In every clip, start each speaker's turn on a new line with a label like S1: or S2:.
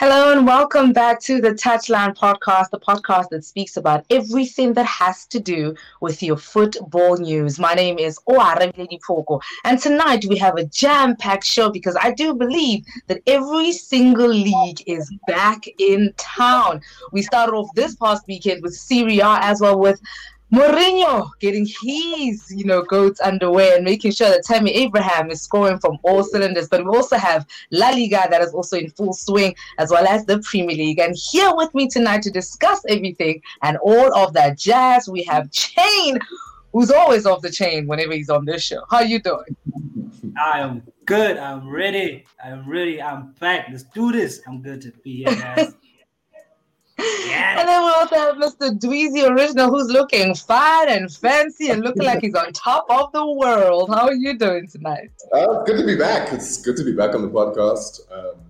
S1: Hello and welcome back to the Touchline podcast, the podcast that speaks about everything that has to do with your football news. My name is Oare Lady and tonight we have a jam-packed show because I do believe that every single league is back in town. We started off this past weekend with Serie A as well with Mourinho getting his, you know, goats underway and making sure that Tammy Abraham is scoring from all cylinders. But we also have La Liga that is also in full swing, as well as the Premier League. And here with me tonight to discuss everything and all of that jazz, we have Chain, who's always off the chain whenever he's on this show. How you doing?
S2: I am good. I'm ready. I'm ready. I'm back. Let's do this. I'm good to be here, guys.
S1: And then we also have Mr. Dweezy Original, who's looking fine and fancy and looking like he's on top of the world. How are you doing tonight?
S3: Uh, good to be back. It's good to be back on the podcast. Um,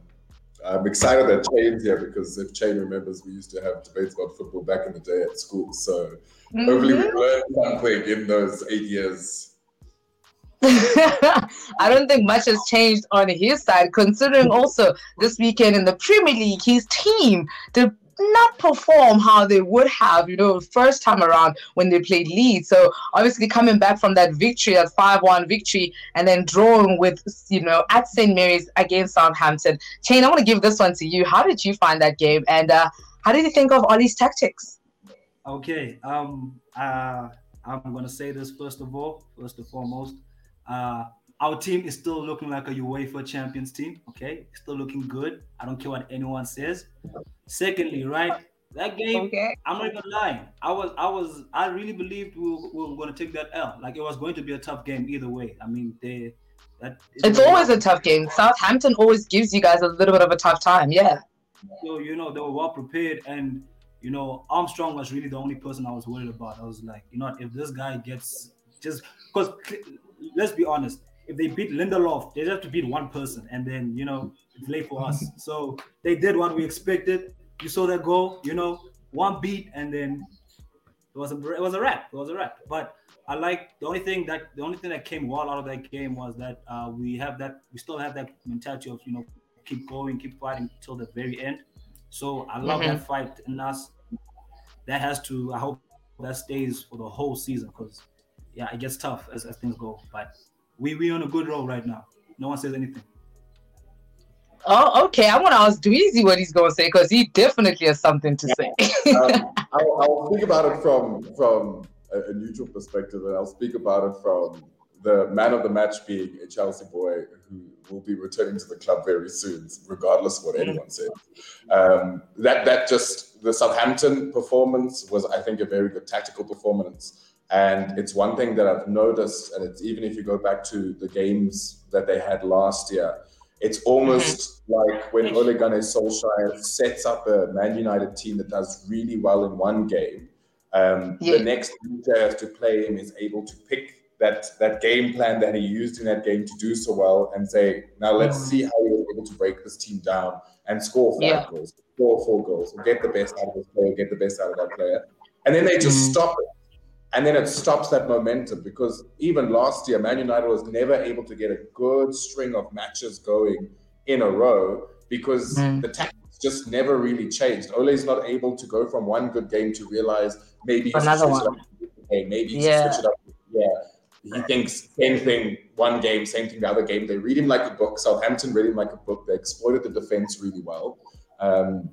S3: I'm excited that Chain's here because if Chain remembers, we used to have debates about football back in the day at school. So mm-hmm. hopefully we learned something in those eight years.
S1: I don't think much has changed on his side, considering also this weekend in the Premier League, his team did not perform how they would have, you know, first time around when they played Leeds. So obviously coming back from that victory, that 5-1 victory, and then drawing with, you know, at St. Mary's against Southampton. Chain, I want to give this one to you. How did you find that game? And uh, how did you think of Ole's tactics?
S2: Okay. Um, uh, I'm to say this first of all, first and foremost. Uh, our team is still looking like a UEFA Champions team. Okay, still looking good. I don't care what anyone says. Secondly, right, that game, okay. I'm not even lying. I was, I was, I really believed we were, we were going to take that L. Like it was going to be a tough game either way. I mean, they.
S1: That it's always a tough game. Southampton always gives you guys a little bit of a tough time. Yeah.
S2: So you know they were well prepared, and you know Armstrong was really the only person I was worried about. I was like, you know, if this guy gets just because let's be honest, if they beat Lindelof, they just have to beat one person, and then you know it's late for us. So they did what we expected. You saw that goal, you know, one beat, and then it was a it was a wrap. It was a wrap. But I like the only thing that the only thing that came well out of that game was that uh, we have that we still have that mentality of you know keep going, keep fighting till the very end. So I love mm-hmm. that fight in us. That has to. I hope that stays for the whole season because yeah, it gets tough as, as things go. But we we on a good roll right now. No one says anything.
S1: Oh, okay. I want to ask Dweezy what he's going to say because he definitely has something to say.
S3: um, I'll, I'll, speak about it from from a, a, neutral perspective, and I'll speak about it from the man of the match being a Chelsea boy who will be returning to the club very soon, regardless of what mm-hmm. anyone says. Um, that that just the Southampton performance was, I think, a very good tactical performance. And it's one thing that I've noticed, and it's even if you go back to the games that they had last year, it's almost mm-hmm. like when Ole Gunnar Solskjaer sets up a Man United team that does really well in one game. Um, yeah. The next player to play him is able to pick that that game plan that he used in that game to do so well and say, now let's mm-hmm. see how you're able to break this team down and score five yeah. goals, score four goals, get the best out of this player, get the best out of that player. And then they just mm-hmm. stop it and then it stops that momentum because even last year, Man United was never able to get a good string of matches going in a row because mm. the tactics just never really changed. Ole is not able to go from one good game to realize maybe
S1: another one.
S3: Game, maybe yeah. switch it up. Yeah. He thinks same thing one game, same thing the other game. They read him like a book. Southampton read him like a book. They exploited the defense really well. Um,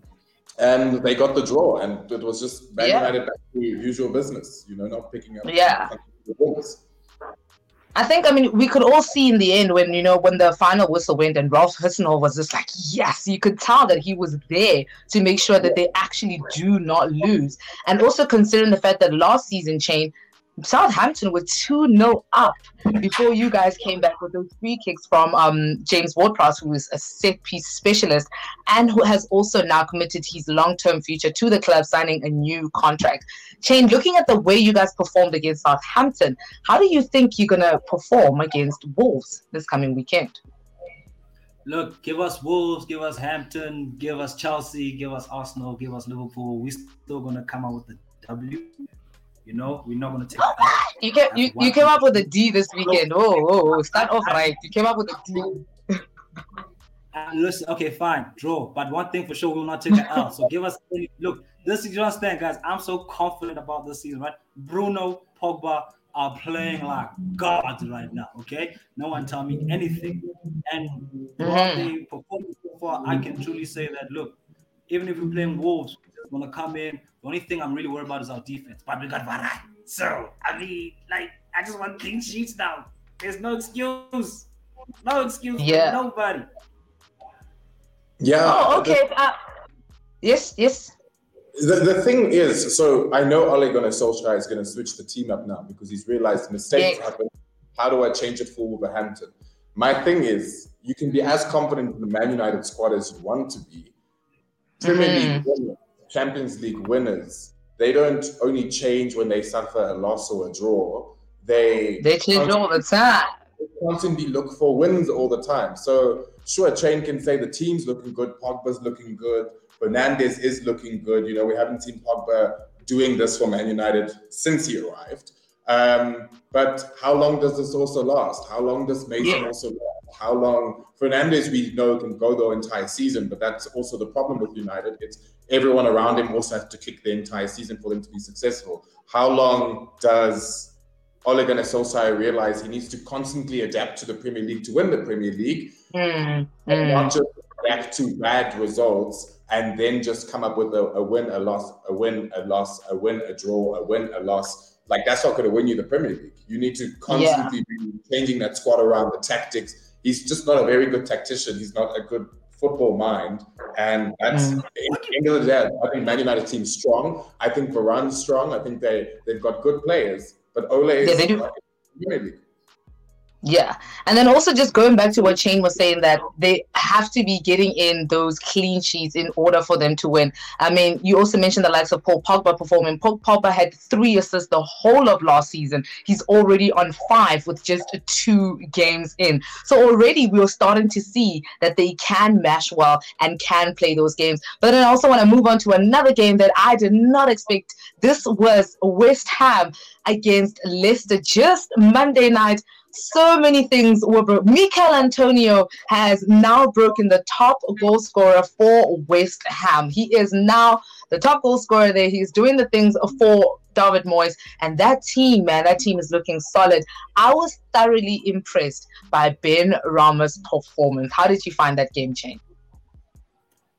S3: and they got the draw, and it was just Man yeah. Back to usual business. You know, not picking up.
S1: Yeah. I think I mean we could all see in the end when you know when the final whistle went and Ralph Hasenhüttl was just like yes you could tell that he was there to make sure that they actually do not lose and also considering the fact that last season chain Southampton were 2 0 up before you guys came back with those free kicks from um, James Ward-Prowse, who is a set piece specialist and who has also now committed his long term future to the club, signing a new contract. Chain, looking at the way you guys performed against Southampton, how do you think you're going to perform against Wolves this coming weekend?
S2: Look, give us Wolves, give us Hampton, give us Chelsea, give us Arsenal, give us Liverpool. We're still going to come out with the W. You know, we're not going to take that.
S1: You came, you, you came up with a D this weekend. Oh, oh, oh, start off right. You came up with a D.
S2: Uh, listen, okay, fine, draw. But one thing for sure, we will not take an L. So give us look. This is you understand, guys. I'm so confident about this season, right? Bruno, Pogba are playing like gods right now. Okay, no one tell me anything. And mm-hmm. the performance so far, I can truly say that look, even if we're playing Wolves, we're gonna come in. The only thing I'm really worried about is our defense. But we got Varane. So I mean, like, I just want clean sheets now. There's no excuse. No excuse yeah. for nobody.
S3: Yeah.
S1: Oh, okay. Uh, yes, yes.
S3: The, the thing is, so I know Ole Gunnar Solskjaer is going to switch the team up now because he's realized mistakes yes. happen. How do I change it for Wolverhampton? My thing is, you can be as confident in the Man United squad as you want to be. Premier mm-hmm. League winners, Champions League winners, they don't only change when they suffer a loss or a draw. They
S1: they change all the time.
S3: Constantly look for wins all the time. So sure, Chain can say the team's looking good, Pogba's looking good, Fernandes is looking good. You know, we haven't seen Pogba doing this for Man United since he arrived. Um, but how long does this also last? How long does Mason yeah. also last? How long Fernandez we know can go the entire season, but that's also the problem with United. It's everyone around him also has to kick the entire season for them to be successful. How long does Ole Gunnar Solskjaer realize he needs to constantly adapt to the Premier League to win the Premier League,
S1: mm,
S3: and mm. not just react to bad results and then just come up with a, a, win, a loss, a win, a loss, a win, a draw, a win, a loss. Like that's not going to win you the Premier League. You need to constantly yeah. be changing that squad around the tactics. He's just not a very good tactician. He's not a good football mind, and that's mm. end of the day. I think Man United team's strong. I think Varane's strong. I think they they've got good players, but Ole is yeah, they do. League.
S1: Yeah. And then also just going back to what Shane was saying that they have to be getting in those clean sheets in order for them to win. I mean, you also mentioned the likes of Paul Pogba performing. Paul Pogba had three assists the whole of last season. He's already on five with just two games in. So already we are starting to see that they can mash well and can play those games. But then I also want to move on to another game that I did not expect. This was West Ham against Leicester just Monday night so many things were broken. Michail Antonio has now broken the top goal scorer for West Ham. He is now the top goal scorer there. He's doing the things for David Moyes. And that team, man, that team is looking solid. I was thoroughly impressed by Ben Rama's performance. How did you find that game change?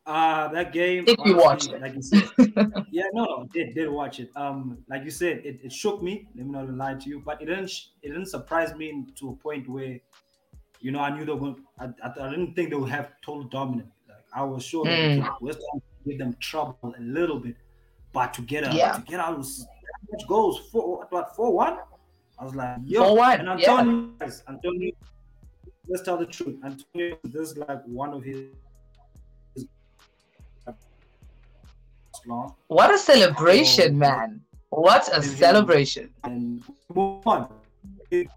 S2: Uh that game.
S1: Did you watch it?
S2: Like you said, yeah, no, no, did did watch it. Um, like you said, it, it shook me. Let me not lie to you, but it didn't it didn't surprise me to a point where, you know, I knew they were. I, I, didn't think they would have total dominance. Like I was sure mm. that West Ham give them trouble a little bit, but to get out yeah. to get out much goals four what four one. I was like, yo,
S1: four one.
S2: And Antonio, yeah. Antonio, let's tell the truth. Antonio, this is like one of his
S1: long. What a celebration, um, man! What a celebration!
S2: And move on.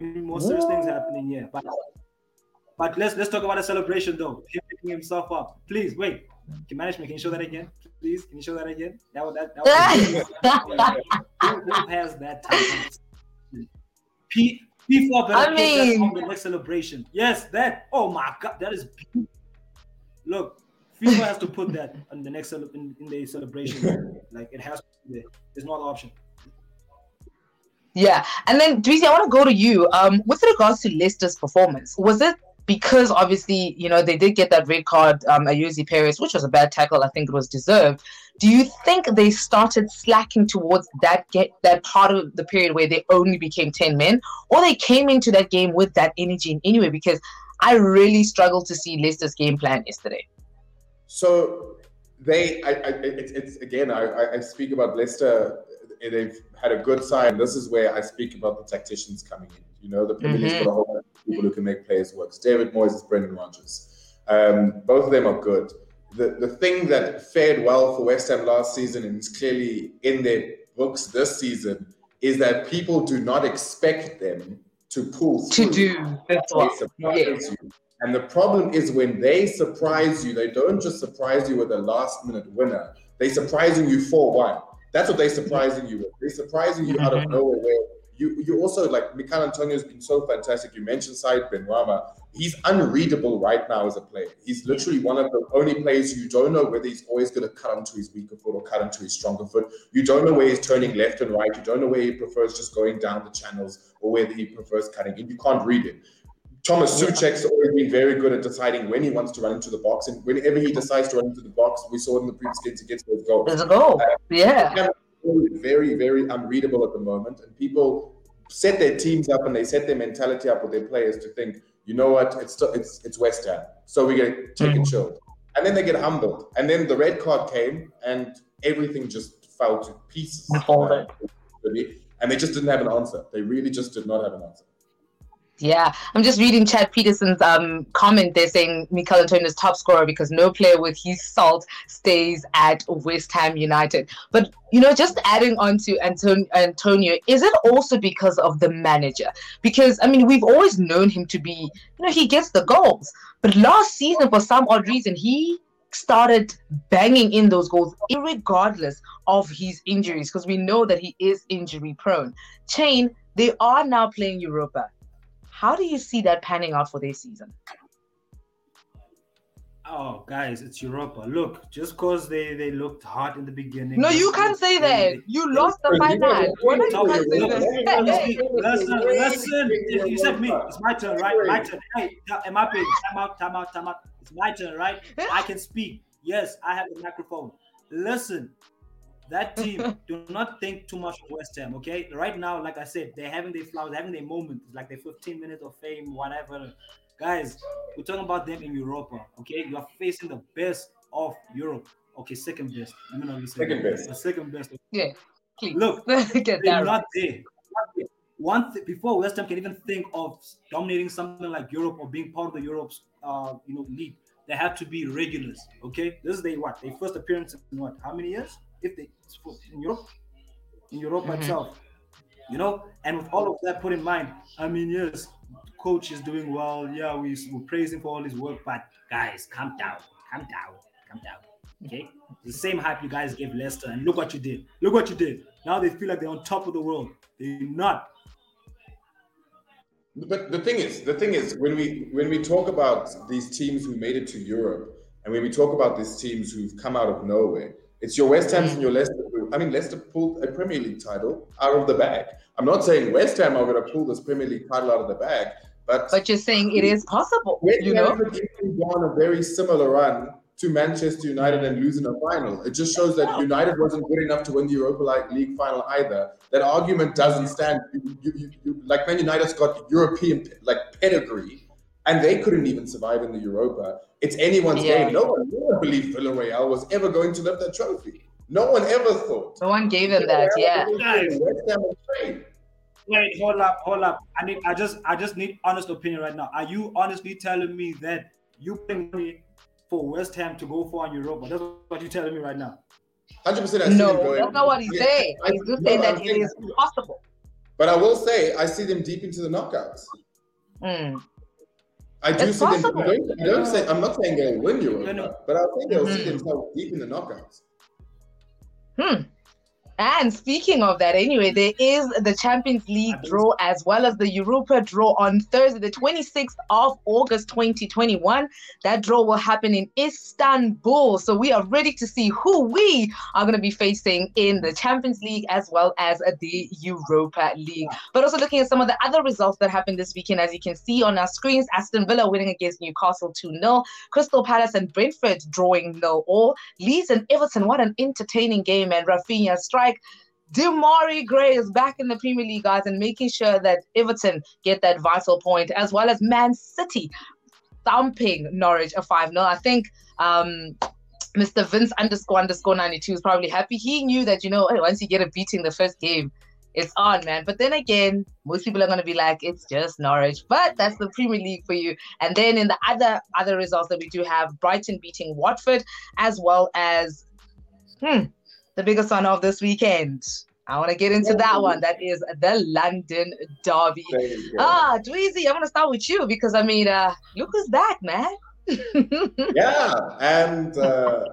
S2: More serious things happening here, but but let's let's talk about the celebration though. Him picking himself up. Please wait. Can management can you show that again? Please, can you show that again? That was that. that was, who, who has that type of P P4 better I mean, on the next celebration. Yes, that. Oh my god, that is. Beautiful. Look, FIFA has to put that in the next in, in the celebration. like it has to be there. There's no other option.
S1: Yeah, and then Dweezy, I want to go to you. Um, with regards to Leicester's performance, was it because obviously you know they did get that red card um, Ayoze Perez, which was a bad tackle. I think it was deserved. Do you think they started slacking towards that get that part of the period where they only became ten men, or they came into that game with that energy in anyway? Because I really struggled to see Leicester's game plan yesterday.
S3: So they, I, I it's, it's again, I, I speak about Leicester. They've had a good side. This is where I speak about the tacticians coming in. You know, the Premier League's mm-hmm. got a whole bunch of people who can make players work. David Moyes is Brendan Rodgers. Um, both of them are good. The the thing that fared well for West Ham last season and is clearly in their books this season is that people do not expect them to pull
S1: to do that's what
S3: yes. And the problem is when they surprise you, they don't just surprise you with a last minute winner. They surprising you 4 1. That's what they're surprising you with. They're surprising you out of mm-hmm. nowhere where you you also like Michail Antonio has been so fantastic. You mentioned Said Benrahma. He's unreadable right now as a player. He's literally one of the only players you don't know whether he's always going to cut onto his weaker foot or cut onto his stronger foot. You don't know where he's turning left and right. You don't know where he prefers just going down the channels or whether he prefers cutting in. You can't read it. Thomas Soucek's always been very good at deciding when he wants to run into the box, and whenever he decides to run into the box, we saw in the previous games he gets those goals.
S1: There's a goal. Uh, yeah.
S3: Very, very unreadable at the moment, and people set their teams up and they set their mentality up with their players to think, you know what, it's it's it's West Ham, so we're gonna take mm-hmm. it and then they get humbled, and then the red card came, and everything just fell to pieces. And they just didn't have an answer. They really just did not have an answer.
S1: Yeah, I'm just reading Chad Peterson's um, comment there saying Michail Antonio's top scorer because no player with his salt stays at West Ham United. But, you know, just adding on to Antonio, Antonio, is it also because of the manager? Because, I mean, we've always known him to be, you know, he gets the goals. But last season, for some odd reason, he started banging in those goals regardless of his injuries because we know that he is injury prone. Chain, they are now playing Europa how do you see that panning out for this season?
S2: Oh, guys, it's Europa. Look, just because they, they looked hot in the beginning.
S1: No, you can't say that. You lost the final. What are you can't say
S2: that? Listen, listen. You said me. It's my turn, right? My turn. Hey, am I paid? Time out, time out, time out. It's my turn, right? I can speak. Yes, I have the microphone. Listen, that team, do not think too much of West Ham, okay? Right now, like I said, they're having their flowers, having their moment, like their 15 minutes of fame, whatever. Guys, we're talking about them in Europa, okay? You are facing the best of Europe. Okay, second best. I'm
S3: gonna second best.
S2: The second best.
S1: Yeah. Please.
S2: Look, they're not there. One th- before West Ham can even think of dominating something like Europe or being part of the Europe's uh, you know league, they have to be regulars. Okay, this is their what? Their first appearance in what? How many years? If they in Europe, in Europe mm-hmm. itself, you know. And with all of that put in mind, I mean, yes, coach is doing well. Yeah, we we praise him for all his work, but guys, calm down, calm down, calm down. Okay, the same hype you guys gave Leicester, and look what you did. Look what you did. Now they feel like they're on top of the world. They're not.
S3: But the thing is, the thing is, when we when we talk about these teams who made it to Europe, and when we talk about these teams who've come out of nowhere, it's your West Ham's and mm. your Leicester. I mean, Leicester pulled a Premier League title out of the bag. I'm not saying West Ham are going to pull this Premier League title out of the bag, but
S1: but you're saying it is possible. West you know,
S3: on a very similar run to Manchester United and losing a final. It just shows that United wasn't good enough to win the Europa League final either. That argument doesn't stand. You, you, you, like Man United's got European like pedigree, and they couldn't even survive in the Europa. It's anyone's yeah. game. No one ever believed Villarreal was ever going to lift that trophy. No one ever thought.
S1: No one gave him that. Yeah.
S2: Wait, hold up, hold up. I need. I just, I just need honest opinion right now. Are you honestly telling me that you pay money for West Ham to go for on Europa? That's what you're telling me right now.
S3: Hundred percent.
S1: No, that's not what he's yeah, saying. He's just saying that it is possible.
S3: But I will say, I see them deep into the knockouts.
S1: Mm.
S3: I do it's see possible. them. I don't, I don't say I'm not saying they'll win Europa, no, no. but I think they'll mm-hmm. see themselves deep in the knockouts.
S1: Hmm. And speaking of that, anyway, there is the Champions League draw as well as the Europa draw on Thursday, the 26th of August 2021. That draw will happen in Istanbul. So we are ready to see who we are going to be facing in the Champions League as well as the Europa League. But also looking at some of the other results that happened this weekend, as you can see on our screens, Aston Villa winning against Newcastle 2 0, Crystal Palace and Brentford drawing 0 all, Leeds and Everton. What an entertaining game, and Raphinha strike like Demarai Gray is back in the Premier League, guys, and making sure that Everton get that vital point, as well as Man City thumping Norwich a 5 0. I think um, Mr. Vince underscore underscore 92 is probably happy. He knew that, you know, once you get a beating the first game, it's on, man. But then again, most people are going to be like, it's just Norwich. But that's the Premier League for you. And then in the other other results that we do have, Brighton beating Watford, as well as, hmm, the biggest one of this weekend. I want to get into that one. That is the London Derby. Ah, Dweezy, I'm going to start with you because I mean, uh, look who's back, man.
S3: yeah, and uh,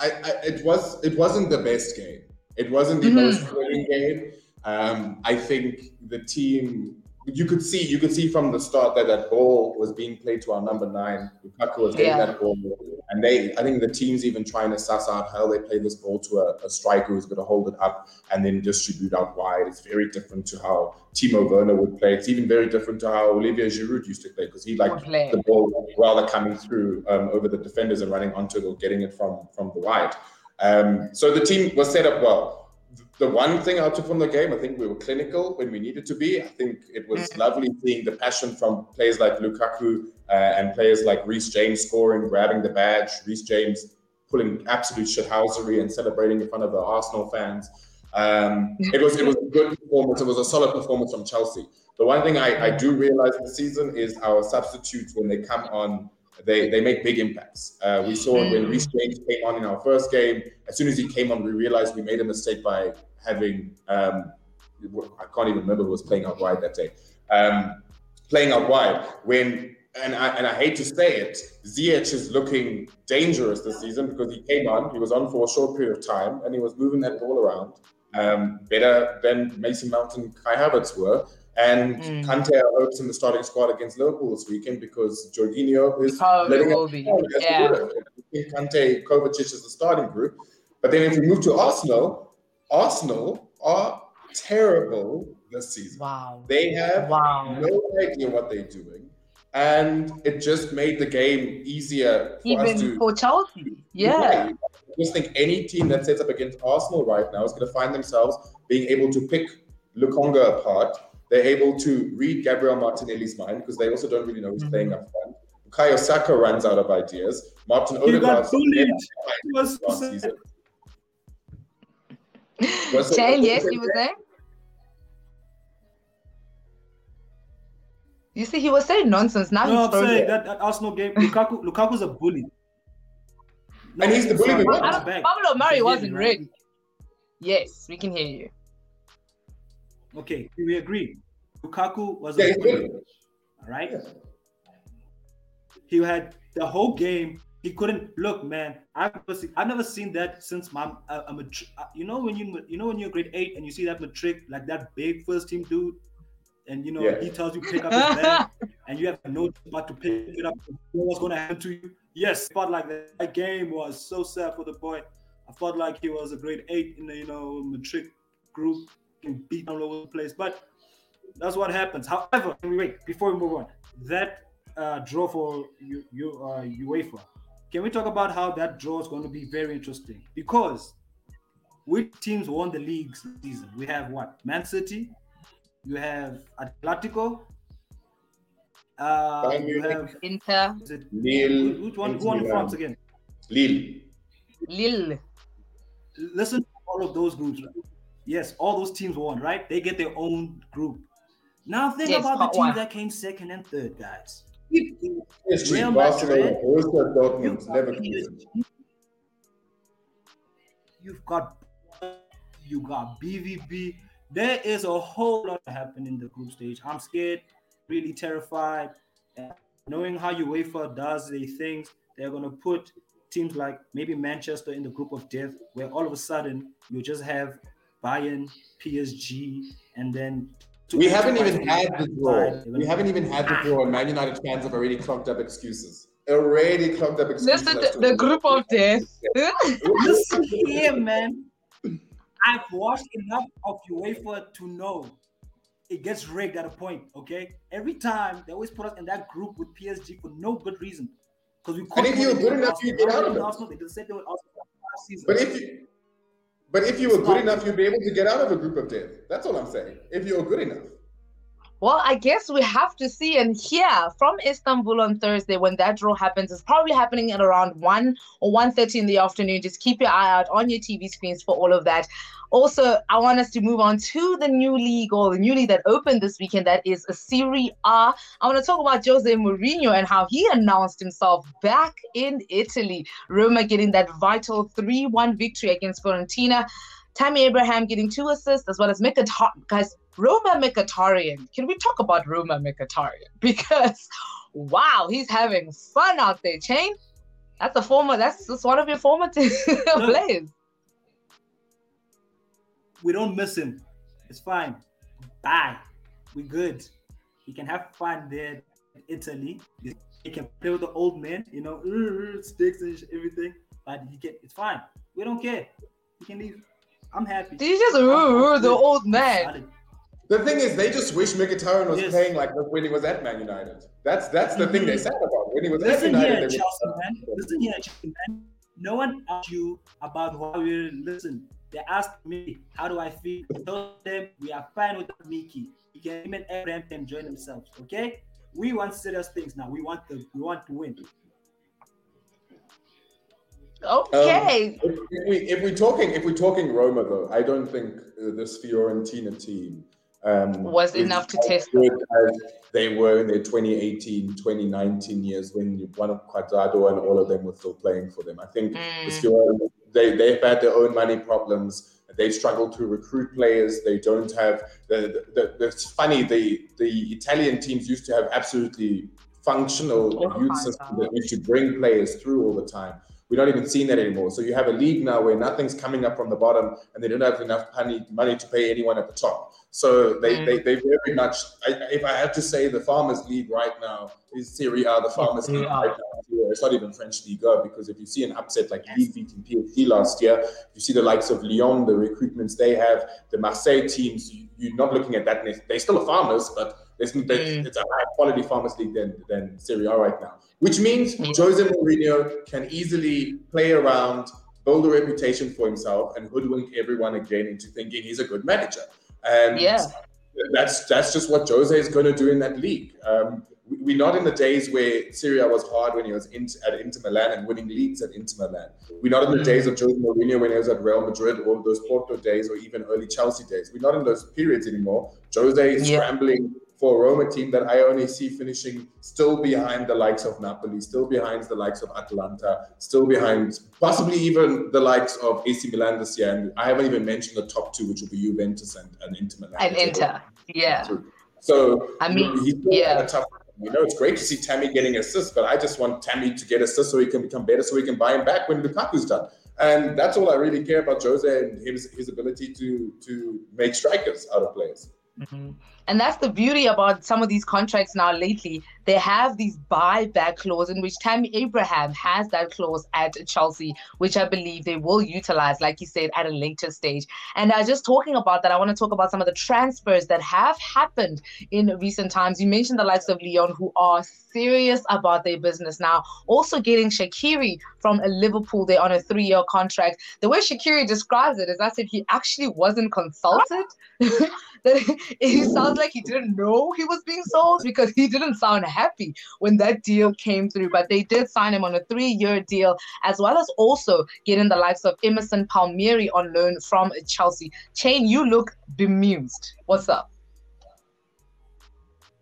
S3: I, I, it was it wasn't the best game. It wasn't the mm-hmm. most thrilling game. Um, I think the team you could see you could see from the start that that ball was being played to our number nine. Lukaku was getting
S1: Yeah.
S3: that ball, and they I think the team's even trying to suss out how they play this ball to a, a striker who's going to hold it up and then distribute out wide. It's very different to how Timo Werner would play. It's even very different to how Olivier Giroud used to play because he liked
S1: play.
S3: the ball rather coming through um, over the defenders and running onto it or getting it from from the wide. Um, so the team was set up well. The one thing I took from the game, I think we were clinical when we needed to be. I think it was lovely seeing the passion from players like Lukaku uh, and players like Reece James scoring, grabbing the badge, Reece James pulling absolute shithousery and celebrating in front of the Arsenal fans. Um, it was it was a good performance. It was a solid performance from Chelsea. The one thing I, I do realize this season is our substitutes when they come on, they they make big impacts. Uh, we saw it when Reece James came on in our first game. As soon as he came on, we realized we made a mistake by having um, I can't even remember who was playing out wide that day. Um, playing out wide when and I and I hate to say it, Ziyech is looking dangerous this season because he came on, he was on for a short period of time, and he was moving that ball around um, better than Mason Mount and Kai Havertz were. And
S1: Mm.
S3: Kante I hopes in the starting squad against Liverpool this weekend because Jorginho is
S1: Probably
S3: letting
S1: will be, yeah.
S3: good. I think Kante, Kovacic is the starting group. But then if we move to Arsenal, Arsenal are terrible this season.
S1: Wow.
S3: They have
S1: Wow.
S3: no idea what they're doing. And it just made the game easier for us
S1: Even
S3: to.
S1: for Chelsea. Yeah.
S3: I just think any team that sets up against Arsenal right now is going to find themselves being able to pick Lokonga apart. They're able to read Gabriel Martinelli's mind because they also don't really know who's
S1: Mm-hmm.
S3: playing up front. Bukayo Saka runs out of ideas. Martin
S2: You got
S3: Odegaard
S2: bullied. It was
S3: last season. Was it-
S1: yes, you were saying? You see, he was saying nonsense. Now
S2: No,
S1: he's
S2: I'm saying
S1: frozen.
S2: that, that Arsenal game, Lukaku, Lukaku's a bully. No,
S3: And he's the bully we
S2: sorry,
S3: want.
S2: I'm
S1: Pablo
S2: back.
S1: Murray wasn't ready. Yes, we can hear you.
S2: Okay, we agree. Lukaku was
S3: Yeah,
S2: a. All right. He had the whole game. He couldn't look, man. I've never seen, I've never seen that since my uh, a matri- uh, you know when you you know when you're grade eight and you see that matric like that big first team dude, and you know
S3: Yeah.
S2: he tells you pick up his bag and you have no but to pick it up. What's going to happen to you? Yes, but like that, that game was so sad for the boy. I felt like he was a grade eight in the you know matric group and beat all over the place, but that's what happens. However, wait before we move on, that uh, draw for you, you uh, UEFA. Can we talk about how that draw is going to be very interesting? Because which teams won the league season? We have what? Man City. You have Atletico. Uh,
S3: Bayern
S2: you have
S1: Inter,
S2: is it,
S3: Lille,
S2: which one? Who won in France again?
S3: Lille.
S1: Lille.
S2: Listen to all of those groups. Yes, all those teams won, right? They get their own group. Now think
S1: Yes,
S2: about the teams
S1: one.
S2: that came second and third, guys.
S3: PSG,
S2: Real Madrid.
S3: Dortmund,
S2: You've got You've got you got BVB. There is a whole lot happening in the group stage. I'm scared, really terrified. And knowing how UEFA does their things, they're gonna put teams like maybe Manchester in the group of death, where all of a sudden you just have Bayern, PSG, and then
S3: We haven't even had the draw. We haven't even had the draw, and Man United fans have already clogged up excuses. Already clogged up excuses.
S1: Listen,
S3: as
S1: the, the group of death.
S2: Listen here, man. I've watched enough of UEFA to know it gets rigged at a point. Okay, every time they always put us in that group with PSG for no good reason. Because we
S3: And if you're good enough, you'd get out of it.
S2: Arsenal. They did the same thing with Arsenal last season.
S3: But if you, but if you were good enough, you'd be able to get out of a group of death. That's all I'm saying. If you were good enough.
S1: Well, I guess we have to see and hear from Istanbul on Thursday when that draw happens. It's probably happening at around 1 or 1.30 in the afternoon. Just keep your eye out on your TV screens for all of that. Also, I want us to move on to the new league or the new league that opened this weekend. That is a Serie A. I want to talk about Jose Mourinho and how he announced himself back in Italy. Roma getting that vital 3-1 victory against Fiorentina. Tammy Abraham getting two assists as well as Mkhitaryan. Guys, Roma Mkhitaryan. Can we talk about Roma Mkhitaryan? Because, wow, he's having fun out there, Chain. That's a former, that's, that's one of your former players.
S2: we don't miss him. It's fine. Bye. We good. He can have fun there in Italy. He can play with the old men, you know, sticks and everything. But he get it's fine. We don't care. He can leave. I'm happy.
S1: Did you just uh, the old man?
S3: The thing is, they just wish Mkhitaryan was yes. playing like when he was at Man United. That's that's the mm-hmm. thing they said about when he was
S2: Listen
S3: at
S2: United. Here, Chelsea, man. Listen here, Chelsea, man. No one asked you about how you listen. They asked me, how do I feel? I told them we are fine with Mickey. He can even Abraham can join themselves. Okay? We want serious things now. We want the we want to win.
S1: Okay.
S3: Um, if, we if we're talking if we're talking Roma though, I don't think uh, this Fiorentina team
S1: um, was enough to test them.
S3: they were in their 2018 2019 years when one of Cuadrado and all of them were still playing for them. I think mm. they, they've had their own money problems. They struggle to recruit players. They don't have the, the, the it's funny the the Italian teams used to have absolutely functional oh youth systems that used to bring players through all the time. We're not even seeing that anymore. So you have a league now where nothing's coming up from the bottom, and they don't have enough money money to pay anyone at the top. So they, mm. they, they very much, I, if I had to say the Farmers League right now is Serie A, the Farmers League right now. It's not even French Liga because if you see an upset like. Lille beating PSG last year, you see the likes of Lyon, the recruitments they have, the Marseille teams, you, are not looking at that. They're still a Farmers, but mm. it's a high quality Farmers League than, than Serie A right now, which means mm. Jose Mourinho can easily play around, build a reputation for himself, and hoodwink everyone again into thinking he's a good manager. And yeah. that's that's just what Jose is going to do in that league. Um, we're not in the days where Serie A was hard when he was in, at Inter Milan and winning leagues at Inter Milan. We're not in the mm. days of Jose Mourinho when he was at Real Madrid or those Porto days or even early Chelsea days. We're not in those periods anymore. Jose is yeah. scrambling for a Roma team that I only see finishing still behind the likes of Napoli, still behind the likes of Atalanta, still behind possibly even the likes of AC Milan this year. And I haven't even mentioned the top two, which will be Juventus and, and Inter Milan.
S1: And Inter, yeah.
S3: So
S1: I mean, he's yeah.
S3: Tough, you know, it's great to see Tammy getting assists, but I just want Tammy to get assists so he can become better, so we can buy him back when Lukaku's done. And that's all I really care about Jose and his his ability to to make strikers out of players.
S1: Mm-hmm. And that's the beauty about some of these contracts now lately. They have these buyback clause in which Tammy Abraham has that clause at Chelsea, which I believe they will utilize, like you said, at a later stage. And uh, just talking about that, I want to talk about some of the transfers that have happened in recent times. You mentioned the likes of Lyon, who are serious about their business now. Also getting Shaqiri from Liverpool, they're on a three-year contract. The way Shaqiri describes it is as if he actually wasn't consulted. that he sounds like he didn't know he was being sold because he didn't sound happy when that deal came through. But they did sign him on a three-year deal, as well as also getting the likes of Emerson Palmieri on loan from Chelsea. Chain, you look bemused. What's up?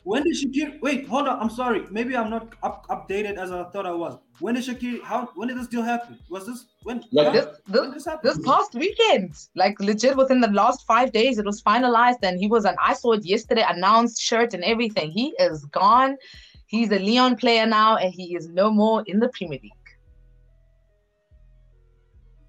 S2: When did Shaqiri? Wait, hold on. I'm sorry. Maybe I'm not up, updated as I thought I was. When did Shaqiri? How? When did this deal happen? Was this when?
S1: Like this, this, when this, this past weekend, like legit within the last five days, it was finalized, and he was an. I saw it yesterday, announced shirt and everything. He is gone. He's a Lyon player now, and he is no more in the Premier League.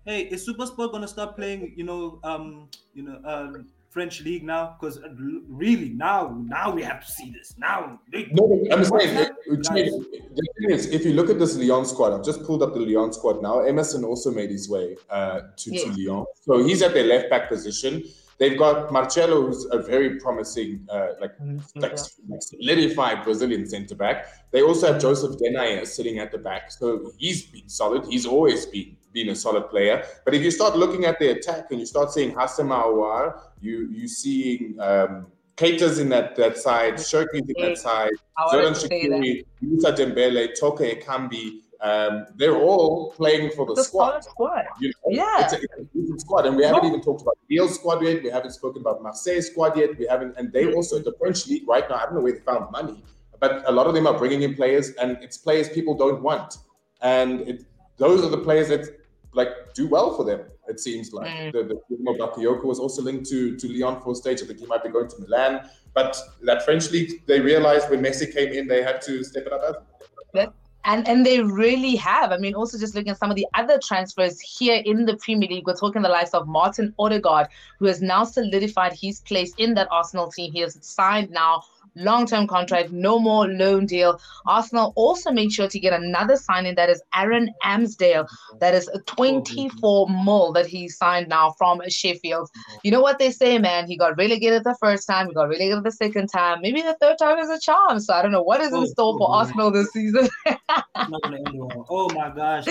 S2: Hey, is Supersport gonna start playing? You know, um, you know, um, French league now? Because uh, really, now, now we have to see this. Now,
S3: no, I'm saying the thing is, if you look at this Lyon squad, I've just pulled up the Lyon squad now. Emerson also made his way uh, to, yeah. to Lyon, so he's at their left back position. They've got Marcelo, who's a very promising, uh, like, mm-hmm. like, like, solidified Brazilian centre back. They also have Joseph Denayer sitting at the back, so he's been solid. He's always been been a solid player. But if you start looking at the attack and you start seeing Houssem Aouar, you you seeing um, Keita's in that that side, Cherki's in that side, Xherdan Shaqiri, Moussa Dembele, Toko Ekambi, um, they're all playing for the,
S1: the
S3: squad.
S1: squad.
S3: You know, yeah, it's a, it's a squad, and we haven't even talked about Lille squad yet. We haven't spoken about Marseille squad yet. We haven't, and they also in the French league right now. I don't know where they found money, but a lot of them are bringing in players, and it's players people don't want, and it, those are the players that like do well for them. It seems like mm. the, the Bakayoko was also linked to to Lyon for stage. I think he might be going to Milan, but that French league, they realized when Messi came in, they had to step it up.
S1: That And and they really have. I mean, also just looking at some of the other transfers here in the Premier League, we're talking the likes of Martin Odegaard, who has now solidified his place in that Arsenal team. He has signed now long term contract, no more loan deal. Arsenal also made sure to get another signing that is Aaron Ramsdale. That is a 24 mil that he signed now from Sheffield. You know what they say, man? He got relegated the first time, he got relegated the second time. Maybe the third time is a charm. So I don't know what is in oh, store for oh, Arsenal this season.
S2: oh my gosh.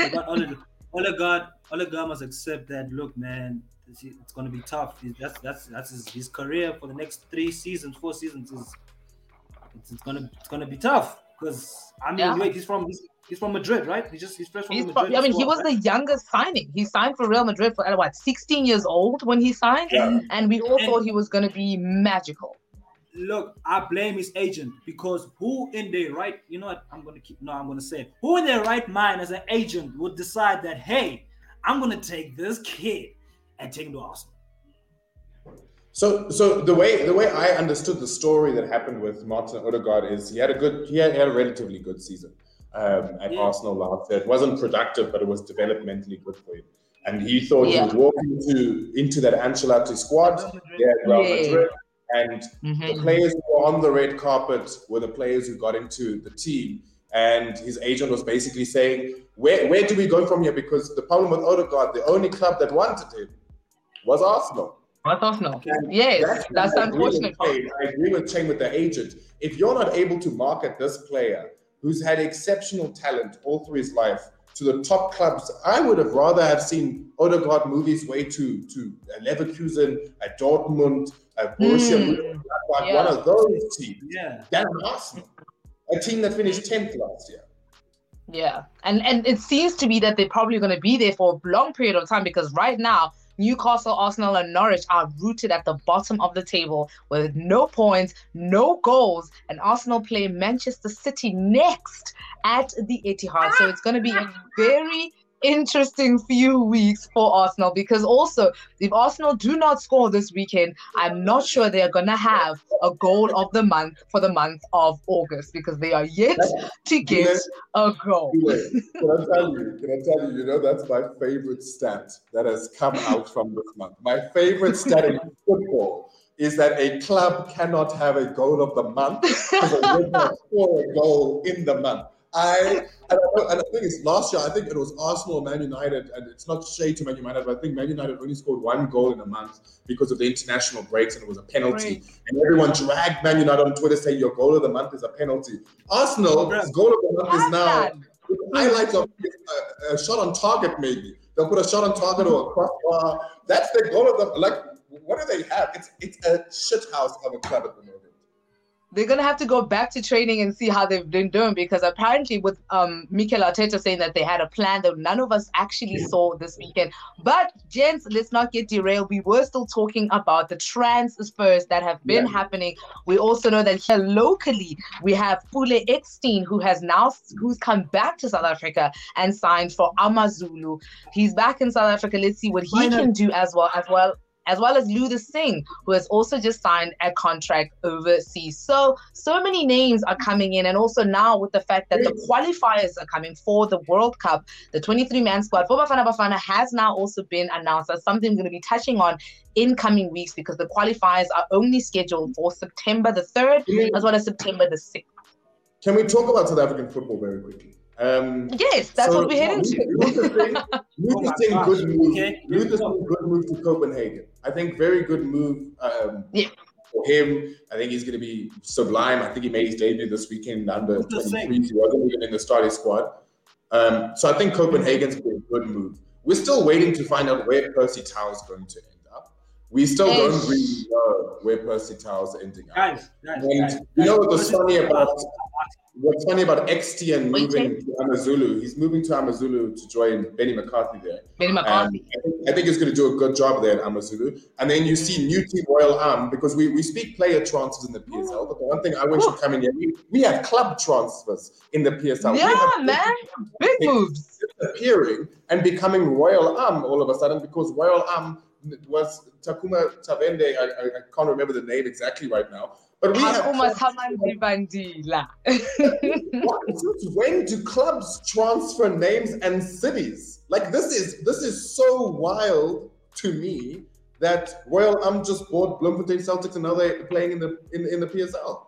S2: Odegaard, Odegaard must accept that. Look, man, it's going to be tough. That's that's that's his, his career for the next three seasons, four seasons is it's, it's gonna it's gonna be tough because I mean, yeah. wait, he's from he's, he's from Madrid, right? He just he's fresh from he's Madrid.
S1: From, I mean, he was right? the youngest signing. He signed for Real Madrid for what 16 years old when he signed, yeah. and we all and, thought he was gonna be magical.
S2: Look, I blame his agent because who in their right, you know what? I'm gonna keep no, I'm gonna say it. Who in their right mind as an agent would decide that, hey, I'm gonna take this kid and take him to Arsenal?
S3: So, so the way the way I understood the story that happened with Martin Odegaard is he had a good he had, he had a relatively good season um, at yeah. Arsenal last year. It wasn't productive, but it was developmentally good for him. And he thought yeah. he was walking into into that Ancelotti squad, yeah, Real Madrid, and mm-hmm. the players who were on the red carpet were the players who got into the team. And his agent was basically saying, "Where where do we go from here?" Because the problem with Odegaard, the only club that wanted him was Arsenal.
S1: I thought no. Yes, that's, that's unfortunate.
S3: I agree with Chang with the agent. If you're not able to market this player who's had exceptional talent all through his life to the top clubs, I would have rather have seen Odegaard move his way to to uh, Leverkusen, at Dortmund, at Borussia, mm, like yeah. one of those teams.
S2: Yeah,
S3: than Arsenal, a team that finished hmm. tenth last year.
S1: Yeah, and and it seems to be that they're probably going to be there for a long period of time because right now Newcastle, Arsenal, and Norwich are rooted at the bottom of the table with no points, no goals, and Arsenal play Manchester City next at the Etihad. So it's going to be a very interesting few weeks for Arsenal because also if Arsenal do not score this weekend, I'm not sure they are gonna have a goal of the month for the month of August because they are yet to get a goal.
S3: can I tell you? Can I tell you? You know that's my favorite stat that has come out from this month. My favorite stat in football is that a club cannot have a goal of the month because they not score a goal in the month. I and, I think it's last year. I think it was Arsenal, Man United, and it's not shade to Man United, but I think Man United only scored one goal in a month because of the international breaks, and it was a penalty. Right. And everyone dragged Man United on Twitter saying your goal of the month is a penalty. Arsenal's goal of the month is now highlights of a, a, uh, uh, shot on target, maybe they'll put a shot on target or a crossbar. Uh, that's their goal of the like. What do they have? It's it's a shit house of a club at the moment
S1: they're gonna have to go back to training and see how they've been doing because apparently with um Mikel Arteta saying that they had a plan that none of us actually saw this weekend. But gents, let's not get derailed. We were still talking about the transfers that have been yeah. happening. We also know that here locally we have Fule Ekstein who has now who's come back to South Africa and signed for Amazulu. He's back in South Africa. Let's see what he can do as well as well as well as Luther Singh, who has also just signed a contract overseas. So, so many names are coming in. And also now with the fact that the qualifiers are coming for the World Cup, the 23 man squad for Bafana Bafana has now also been announced as something we're going to be touching on in coming weeks because the qualifiers are only scheduled for September the 3rd as well as September the 6th.
S3: Can we talk about South African football very quickly? Um,
S1: yes, that's so what we're heading to. Luther
S3: Singh, Luther oh good move. Okay. Luther Singh, good move to Copenhagen. I think very good move um, yeah. for him. I think he's going to be sublime. I think he made his debut this weekend under 23. He wasn't even in the starting squad. Um, so I think Copenhagen's been a good move. We're still waiting to find out where Percy Tau is going to end up. We still don't really know where Percy Tau is ending up.
S2: Guys, guys,
S3: and
S2: guys,
S3: you know what's funny about What's funny about Estienne moving to Amazulu, he's moving to Amazulu to join Benny McCarthy there.
S1: Benny McCarthy.
S3: I think, I think, he's going to do a good job there at Amazulu. And then you mm. see new team Royal AM, because we, we speak player transfers in the PSL, mm. but the one thing I you to come in here, we, we have club transfers in the PSL.
S1: Yeah, man. Big moves.
S3: Appearing and becoming Royal AM all of a sudden because Royal AM was Takuma Tavende, I, I, I can't remember the name exactly right now, But we have
S1: almost Hamandi Bandila.
S3: when do clubs transfer names and cities? Like this is this is so wild to me that Royal Am just bought Bloemfontein Celtics and now they're playing in the in, in the PSL.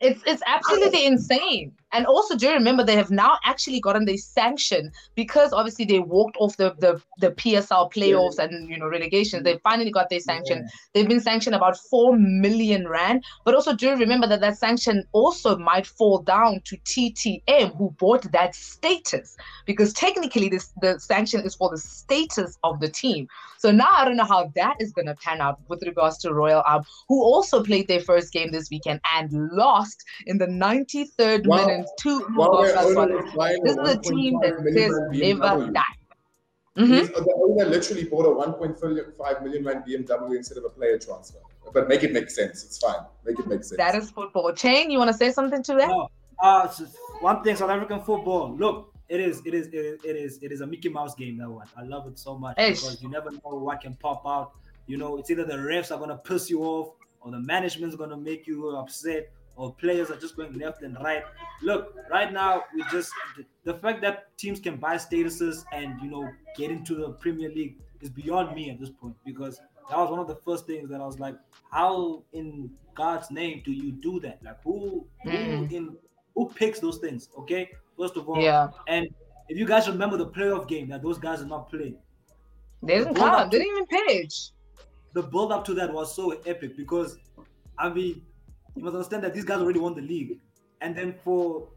S1: It's it's absolutely insane. And also, do you remember they have now actually gotten the sanction because obviously they walked off the the, the PSL playoffs yeah. and you know relegation. They finally got their sanction. Yeah. They've been sanctioned about four million rand. But also, do you remember that that sanction also might fall down to TTM who bought that status because technically this the sanction is for the status of the team. So now I don't know how that is going to pan out with regards to Royal Am, who also played their first game this weekend and lost in the 93rd wow. minute two well, This is a team that says never die.
S3: Mm-hmm. The owner literally bought a 1.5 million rand BMW instead of a player transfer. But make it make sense. It's fine. Make it make sense.
S1: That is football. Chain, you want to say something to that?
S2: No. Uh, one thing, South African football. Look, it is, it is, it is, it is, it is a Mickey Mouse game. That one, I love it so much Ish. because you never know what can pop out. You know, it's either the refs are gonna piss you off, or the management's gonna make you upset, or players are just going left and right. Look, right now we just the fact that teams can buy statuses and you know get into the Premier League is beyond me at this point because that was one of the first things that I was like, how in God's name do you do that? Like who who mm. in who picks those things? Okay, first of all,
S1: yeah.
S2: And if you guys remember the playoff game that those guys are not playing,
S1: they didn't the come. They didn't even pitch.
S2: The build up to that was so epic because I mean you must understand that these guys already won the league, and then for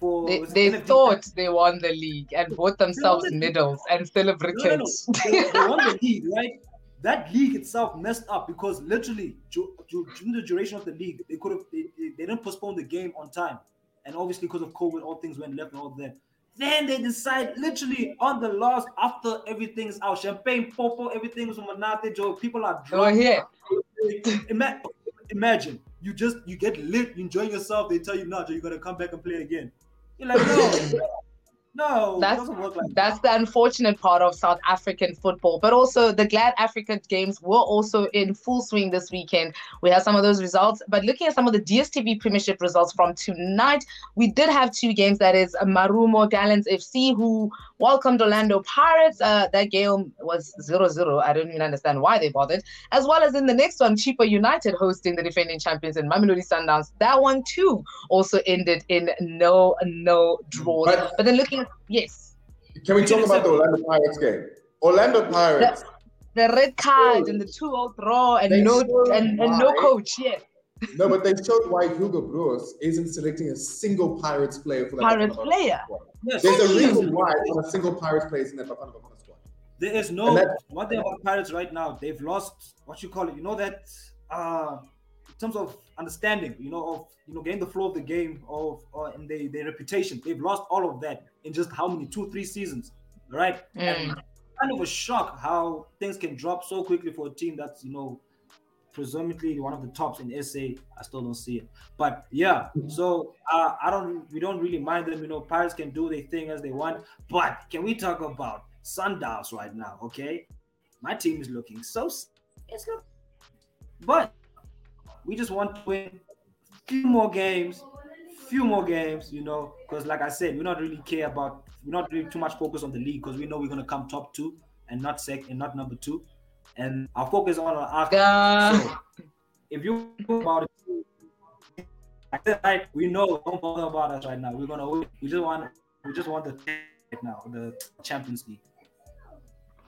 S2: for
S1: they, they thought they won the league and bought themselves medals and celebrated. No, no, no.
S2: they, they won the league, right? That league itself messed up because literally during the duration of the league, they could have they, they didn't postpone the game on time, and obviously because of COVID, all things went left and all that. Then they decide literally on the last after everything's out, champagne, popo, everything's from Manate, Joe. People are
S1: drunk. Oh, yeah.
S2: Imagine you just you get lit, you enjoy yourself. They tell you, no, you're gonna come back and play again. You're like, no. No,
S1: that's,
S2: like
S1: that's the unfortunate part of South African football. But also, the Glad Africa games were also in full swing this weekend. We have some of those results. But looking at some of the DSTV Premiership results from tonight, we did have two games. That is Marumo Gallants FC, who welcomed Orlando Pirates. Uh, that game was 0 0. I don't even understand why they bothered. As well as in the next one, Chippa United hosting the defending champions in Mamelodi Sundowns. That one, too, also ended in no no draws. But, but then looking yes.
S3: Can we talk about the Orlando Pirates game? Orlando Pirates.
S1: The, the red card and the 2-0 draw and no and, and no coach, yeah.
S3: No, but they showed why Hugo Broos isn't selecting a single Pirates player for that.
S1: Pirates player.
S3: Yes. There's a reason why not a single Pirates player is in that Bafana Bafana squad.
S2: There is no one thing about Pirates right now. They've lost what you call it. You know that uh in terms of understanding, you know, of you know, getting the flow of the game of uh, and their their reputation. They've lost all of that in just how many two, three seasons, right? Mm. And kind of a shock how things can drop so quickly for a team that's you know presumably one of the tops in SA. I still don't see it, but yeah. So uh, I don't. We don't really mind them. You know, Pirates can do their thing as they want. But can we talk about Sundowns right now? Okay, my team is looking so. It's looking, but we just want to win a few more games, few more games, you know, because like I said, we don't really care about, we're not really too much focus on the league because we know we're gonna come top two and not second and not number two, and our focus on our
S1: after. So
S2: if you about it, like we know don't bother about us right now. We're gonna win. We just want, we just want the right now, the Champions League.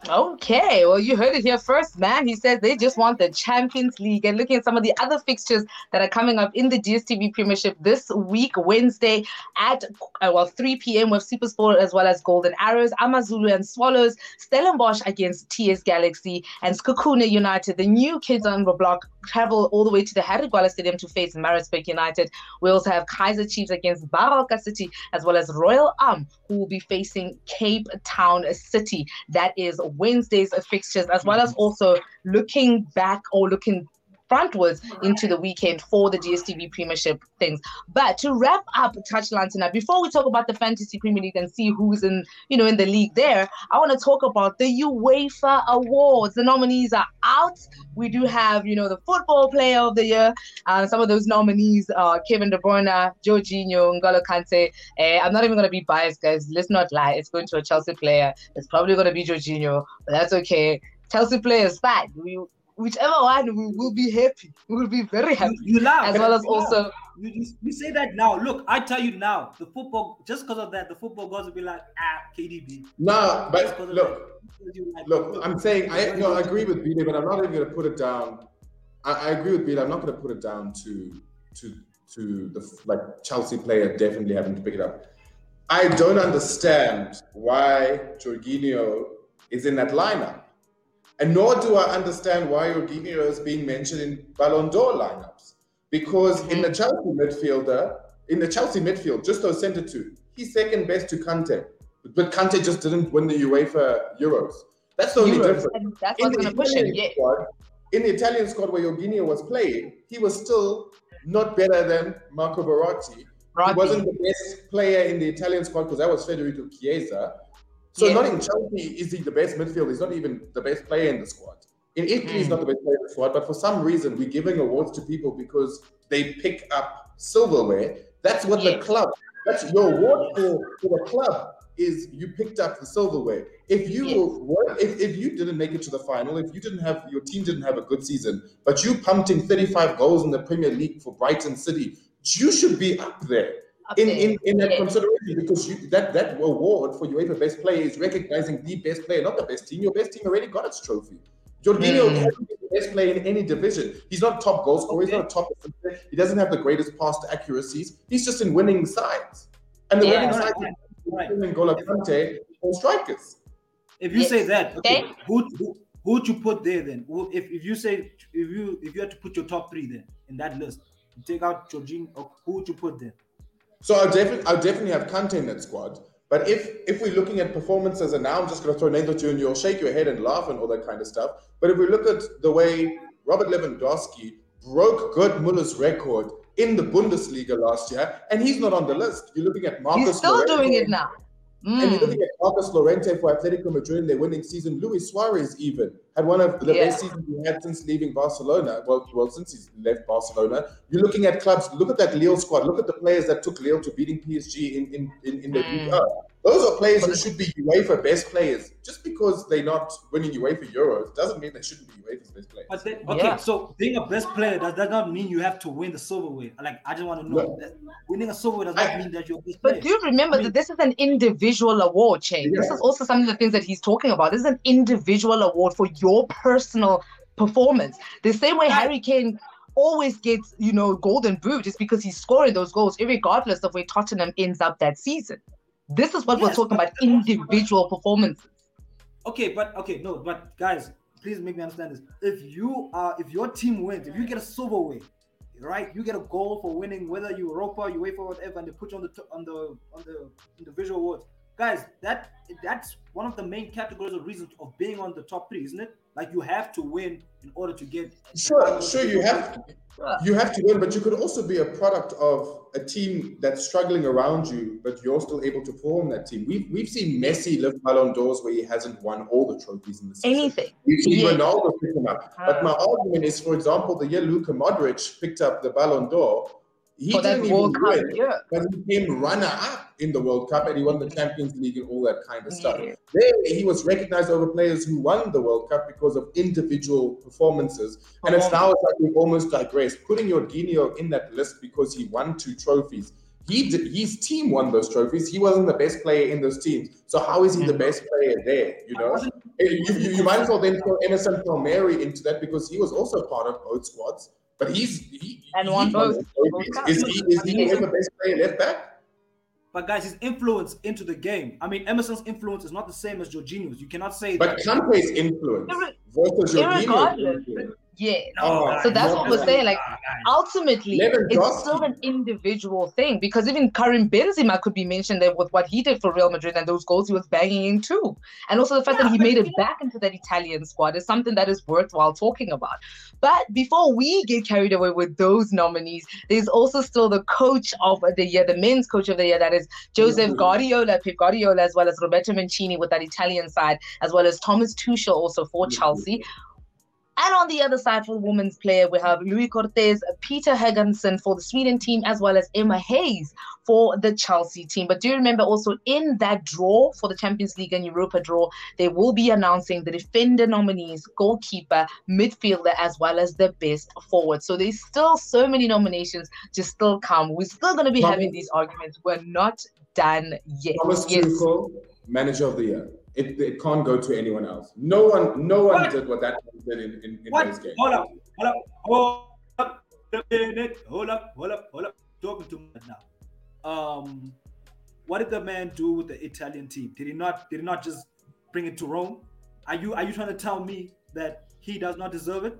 S1: Okay, well, you heard it here first, man. He says they just want the Champions League. And looking at some of the other fixtures that are coming up in the DSTV Premiership this week, Wednesday at uh, well 3 p.m. with SuperSport as well as Golden Arrows, Amazulu and Swallows, Stellenbosch against TS Galaxy, and Sekhukhune United. The new kids on the block travel all the way to the Harry Gwala Stadium to face Maritzburg United. We also have Kaizer Chiefs against Baroka City, as well as Royal AM, who will be facing Cape Town City. That is Wednesday's fixtures, as well as mm-hmm. also looking back or looking frontwards into the weekend for the DSTV Premiership things. But to wrap up Touchline tonight, before we talk about the Fantasy Premier League and see who's in, you know, in the league there, I want to talk about the UEFA Awards. The nominees are out. We do have, you know, the Football Player of the Year. Uh, some of those nominees are Kevin De Bruyne, Jorginho, N'Golo Kante. Uh, I'm not even going to be biased, guys. Let's not lie. It's going to a Chelsea player. It's probably going to be Jorginho, but that's okay. Chelsea players fine. We whichever one we will be happy. We will be very happy.
S2: You, you laugh.
S1: As well as also
S2: you, you, you, say that now. Look, I tell you now, the football just because of that, the football gods will be like, ah, KDB.
S3: Nah, but look, like, look, I'm saying I no, I agree with Bide, but I'm not even gonna put it down. I, I agree with Bide, I'm not gonna put it down to to to the like Chelsea player definitely having to pick it up. I don't understand why Jorginho is in that lineup. And nor do I understand why Jorginho is being mentioned in Ballon d'Or lineups. Because in the mm-hmm. Chelsea midfielder, in the Chelsea midfield, just those centre two, he's second best to Kante. But Kante just didn't win the UEFA Euros. That's the only Euros. difference.
S1: That's what's going to push him. Yeah.
S3: Squad, in the Italian squad where Jorginho was playing, he was still not better than Marco Verratti. He wasn't the best player in the Italian squad because that was Federico Chiesa. So yeah. not in Chelsea is he the best midfielder. He's not even the best player in the squad. In Italy, mm. he's not the best player in the squad. But for some reason, we're giving awards to people because they pick up silverware. That's what yeah. the club. That's your award for, for the club is you picked up the silverware. If you yes. were, if, if you didn't make it to the final, if you didn't have your team didn't have a good season, but you pumped in 35 goals in the Premier League for Brighton City, you should be up there in, in, in that consideration because you, that that award for UEFA Best Player is recognizing the best player, not the best team. Your best team already got its trophy. Jorginho mm. the best player in any division. He's not top goal scorer. Okay. He's not top. He doesn't have the greatest pass accuracies. He's just in winning sides, and the yeah, winning sides right. N'Golo Kante or strikers.
S2: If you yes. say that, okay, okay. Who, who who would you put there then? If, if you say if you if you had to put your top three there in that list, take out Jorginho, who would you put there?
S3: So I'll definitely I'll definitely have Kante in that squad. But if if we're looking at performances, and now I'm just going to throw names at you, and you'll shake your head and laugh and all that kind of stuff. But if we look at the way Robert Lewandowski broke Gerd Muller's record in the Bundesliga last year, and he's not on the list. You're looking at Marcus.
S1: He's still doing it now.
S3: Mm. And you're looking at Marcos Llorente for Atletico Madrid in their winning season. Luis Suarez even had one of the yeah. best seasons he had since leaving Barcelona. Well, well, since he's left Barcelona. You're looking at clubs. Look at that Lille squad. Look at the players that took Lille to beating PSG in in in, in the mm. Those are players who should be UEFA best players. Just because they're not winning UEFA Euros doesn't mean they shouldn't be UEFA's best players.
S2: But then, okay, yeah. so being a best player does that not mean you have to win the silverware? Like I just want to know no. that winning a silverware does not I, mean that you're best
S1: But
S2: player.
S1: do you remember I mean, that this is an individual award, Che? Yeah. This is also some of the things that he's talking about. This is an individual award for your personal performance. The same way Harry Kane always gets, you know, golden boot just because he's scoring those goals, regardless of where Tottenham ends up that season. This is what yes, we're talking about individual performances.
S2: Okay, but okay, no, but guys, please make me understand this. If you are, if your team wins, if you get a silver silverware, right, you get a goal for winning, whether you Europa, you wait for whatever, and they put you on the on the on the individual awards. Guys, that that's one of the main categories of reasons of being on the top three, isn't it? Like you have to win in order to get.
S3: Sure, sure, you have to. You have to win, but you could also be a product of a team that's struggling around you, but you're still able to form that team. We've we've seen Messi lift Ballon d'Ors where he hasn't won all the trophies in the season.
S1: Anything.
S3: We've seen yeah. Ronaldo pick them up. But my ah. argument is, for example, the year Luka Modric picked up the Ballon d'Or, he For didn't even Cup, win, yeah. but he came runner up in the World Cup and he won the Champions League and all that kind of stuff. Yeah. There, he was recognized over players who won the World Cup because of individual performances. And it's now it's like we've almost digressed. Putting Jorginho in that list because he won two trophies. He did, his team won those trophies. He wasn't the best player in those teams. So how is he the best player there? You know, you, you, you might as well then throw Emerson Palmieri into that because he was also part of both squads. But he's he,
S1: and won both.
S3: Is, he is he the best player left back?
S2: But guys, his influence into the game. I mean, Emerson's influence is not the same as Jorginho's. You cannot say.
S3: But Kante's influence versus Jorginho's.
S1: Yeah.
S3: Oh,
S1: so that's what we're saying. Like ultimately, it's still an individual thing because even Karim Benzema could be mentioned there with what he did for Real Madrid and those goals he was banging in too. And also the fact that he made it back into that Italian squad is something that is worthwhile talking about. But before we get carried away with those nominees, there's also still the coach of the year, the men's coach of the year, that is Joseph
S3: Mhm.
S1: Guardiola, Pep Guardiola, as well as Roberto Mancini with that Italian side, as well as Thomas Tuchel also for Chelsea. And on the other side for the women's player, we have Lluís Cortés, Peter Gerhardsson for the Sweden team, as well as Emma Hayes for the Chelsea team. But do you remember also in that draw for the Champions League and Europa draw, they will be announcing the defender nominees, goalkeeper, midfielder, as well as the best forward. So there's still so many nominations to still come. We're still going to be having these arguments. We're not done yet.
S3: Thomas
S1: Yes.
S3: Tuchel, manager of the year. It, it can't go to anyone else. No one, no one
S2: What?
S3: did what that did in, in, in
S2: What?
S3: those games.
S2: Hold up, hold up, hold up, a minute. Hold up, hold up, hold up. Talking too much now. Um, what did the man do with the Italian team? Did he not? Did he not just bring it to Rome? Are you are you trying to tell me that he does not deserve it?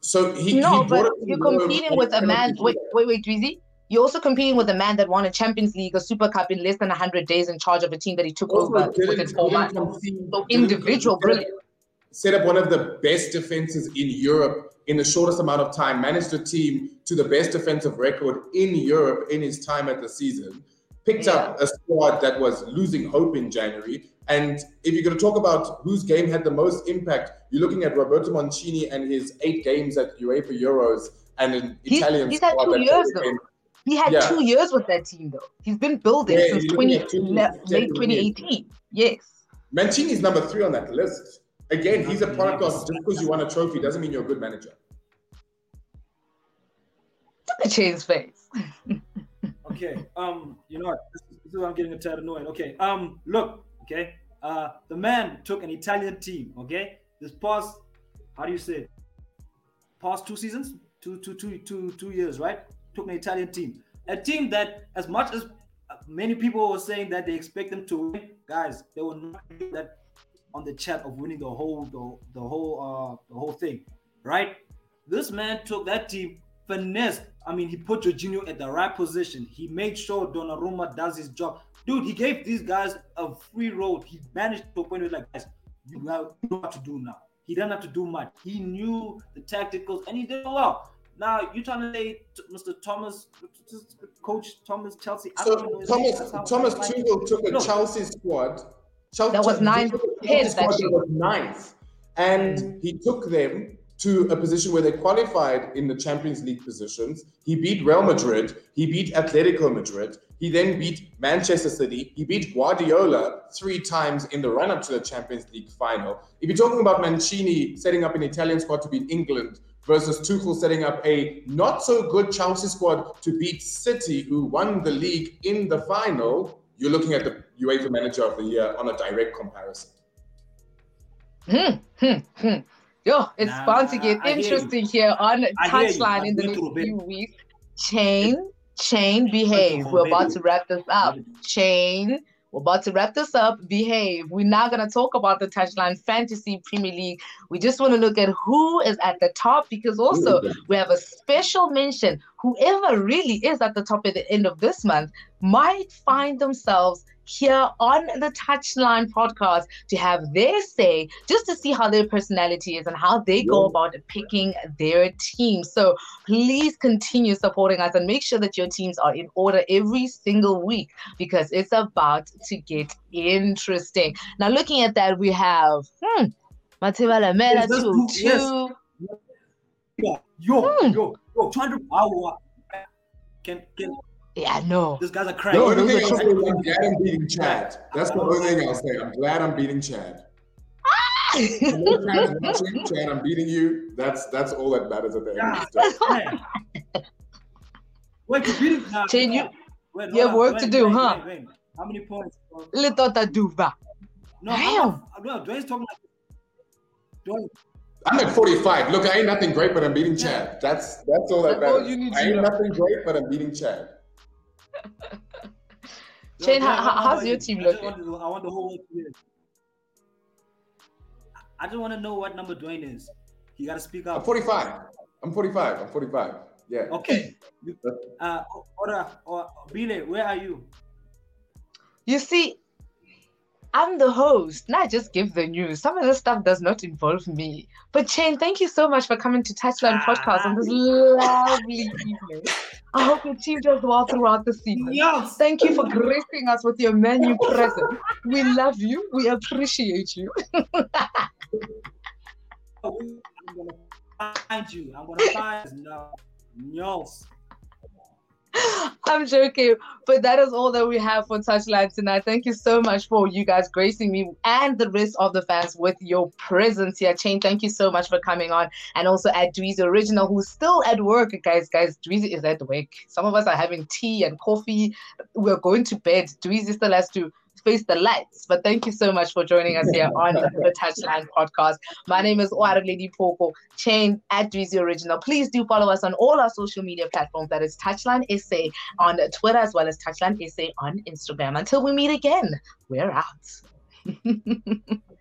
S3: So he
S1: No,
S3: he brought
S1: but
S3: it to
S1: you're
S3: Rome
S1: competing
S3: and
S1: with a
S3: he
S1: man.
S3: cannot
S1: Wait,
S3: do that.
S1: wait, wait, Dweezy. You're also competing with a man that won a Champions League, a Super Cup in less than 100 days in charge of a team that he took
S3: Also
S1: over within four months. So individual brilliant.
S3: set up one of the best defenses in Europe in the shortest amount of time, managed a team to the best defensive record in Europe in his time at the season, picked up a squad that was losing hope in January. And if you're going to talk about whose game had the most impact, you're looking at Roberto Mancini and his eight games at UEFA Euros and an
S1: He's-
S3: Italian
S1: he's had
S3: squad
S1: two years, He had
S3: Yeah.
S1: two years with that team, though. He's been building
S3: Yeah,
S1: since 20,
S3: looking at two-
S1: le-
S3: two
S1: late 2018. Yes.
S3: Mancini's number three on that list. Again, he's a product of just because you won a trophy doesn't mean you're a good manager.
S1: Look at Shane's face.
S2: Okay. Um, you know what? This, this is why I'm getting a tad annoyed. Okay. Um, look. Okay. Uh, the man took an Italian team. Okay. This past, how do you say? it? Past two seasons, two, two, two, two, two years, right? Took an Italian team, a team that, as much as uh, many people were saying that they expect them to win, guys, they were not that on the chat of winning the whole, the, the whole, uh, the whole thing, right? This man took that team, finessed. I mean, he put Jorginho at the right position. He made sure Donnarumma does his job. Dude, he gave these guys a free road. He managed to point it like, guys, you know you know what to do now. He didn't have to do much. He knew the tacticals and he did well. Now you're trying to say t- Mr. Thomas, Coach Thomas Chelsea. I
S3: So
S2: don't know
S3: Thomas
S2: name.
S3: Thomas Tuchel took a
S2: No.
S3: Chelsea squad. Chelsea,
S1: That was ninth,
S3: took a
S1: tenth,
S3: Chelsea squad that was ninth, and mm. he took them to a position where they qualified in the Champions League positions. He beat Real Madrid. He beat Atletico Madrid. He then beat Manchester City. He beat Guardiola three times in the run-up to the Champions League final. If you're talking about Mancini setting up an Italian squad to beat England versus Tuchel setting up a not so good Chelsea squad to beat City, who won the league in the final, you're looking at the UEFA Manager of the Year on a direct comparison.
S1: Hmm, hmm, hmm. Yo, it's
S2: Nah,
S1: bound to get
S2: I
S1: interesting here on
S2: I hear you.
S1: Touchline in the
S2: I
S1: next
S2: went through
S1: few weeks. Chain, Chain, behave. We're about to wrap this up. Chain, we're about to wrap this up. Behave. We're now going to talk about the Touchline Fantasy Premier League. We just want to look at who is at the top because also we have a special mention. Whoever really is at the top at the end of this month might find themselves here on the Touchline podcast to have their say, just to see how their personality is and how they go about picking their team. So please continue supporting us and make sure that your teams are in order every single week because it's about to get interesting. Now, looking at that, we have hmm, Matibala Mela
S2: Yes,
S1: 2
S2: yes. Yo, yo,
S1: Hmm.
S2: yo, yo, 200 hour. Can, can,
S1: Yeah, no.
S2: This guys are
S3: The
S2: crazy.
S1: Yo,
S3: only thing I'll say is I'm glad I'm beating Chad. That's the only thing I'll say. I'm glad I'm beating Chad. No Chad watching. Chad, I'm beating you. That's that's all that matters at the end of the day.
S2: Wait, you beat it now.
S1: Shane, you-
S2: Wait,
S1: you have work
S2: on.
S1: to do,
S2: wait,
S1: huh?
S2: wait, wait. How many points? bro?
S1: Little Duva.
S2: No,
S1: Damn.
S2: I'm not, no, Dwayne's talking like Dwayne,
S3: I'm at 45. Look, I ain't nothing great, but I'm beating Chad. That's that's all that
S1: That's all
S3: matters.
S1: you need
S3: I ain't
S1: know.
S3: nothing great, but I'm beating Chad.
S1: Shane,
S2: Dwayne,
S1: how- how's your
S2: you?
S1: team
S2: I just
S1: looking?
S2: want to- I want the whole world to hear. I just want to know what number Dwayne is. You gotta speak up.
S3: I'm 45. I'm 45. I'm 45. Yeah.
S2: Okay. Uh, Ora, or Bile, where are you?
S1: You see, I'm the host, and I just give the news. Some of this stuff does not involve me. But Shane, thank you so much for coming to Touchline Podcast on this lovely evening. I hope your team does well throughout the season.
S2: Yes.
S1: Thank you for gracing us with your menu present. We love you. We appreciate you.
S2: I'm gonna find you. I'm gonna find. Yes.
S1: I'm joking, but that is all that we have for Touchline tonight. Thank you so much for you guys gracing me and the rest of the fans with your presence here. Chain, thank you so much for coming on. And also at Dweezy Original, who's still at work, guys. Guys, Dweezy is at work. Some of us are having tea and coffee. We're going to bed. Dweezy still has to face the lights. But thank you so much for joining us here on the Touchline podcast. My name is Oara Lady Poco, chain at Dweezy Original. Please do follow us on all our social media platforms. That is Touchline SA on Twitter as well as Touchline SA on Instagram. Until we meet again, we're out.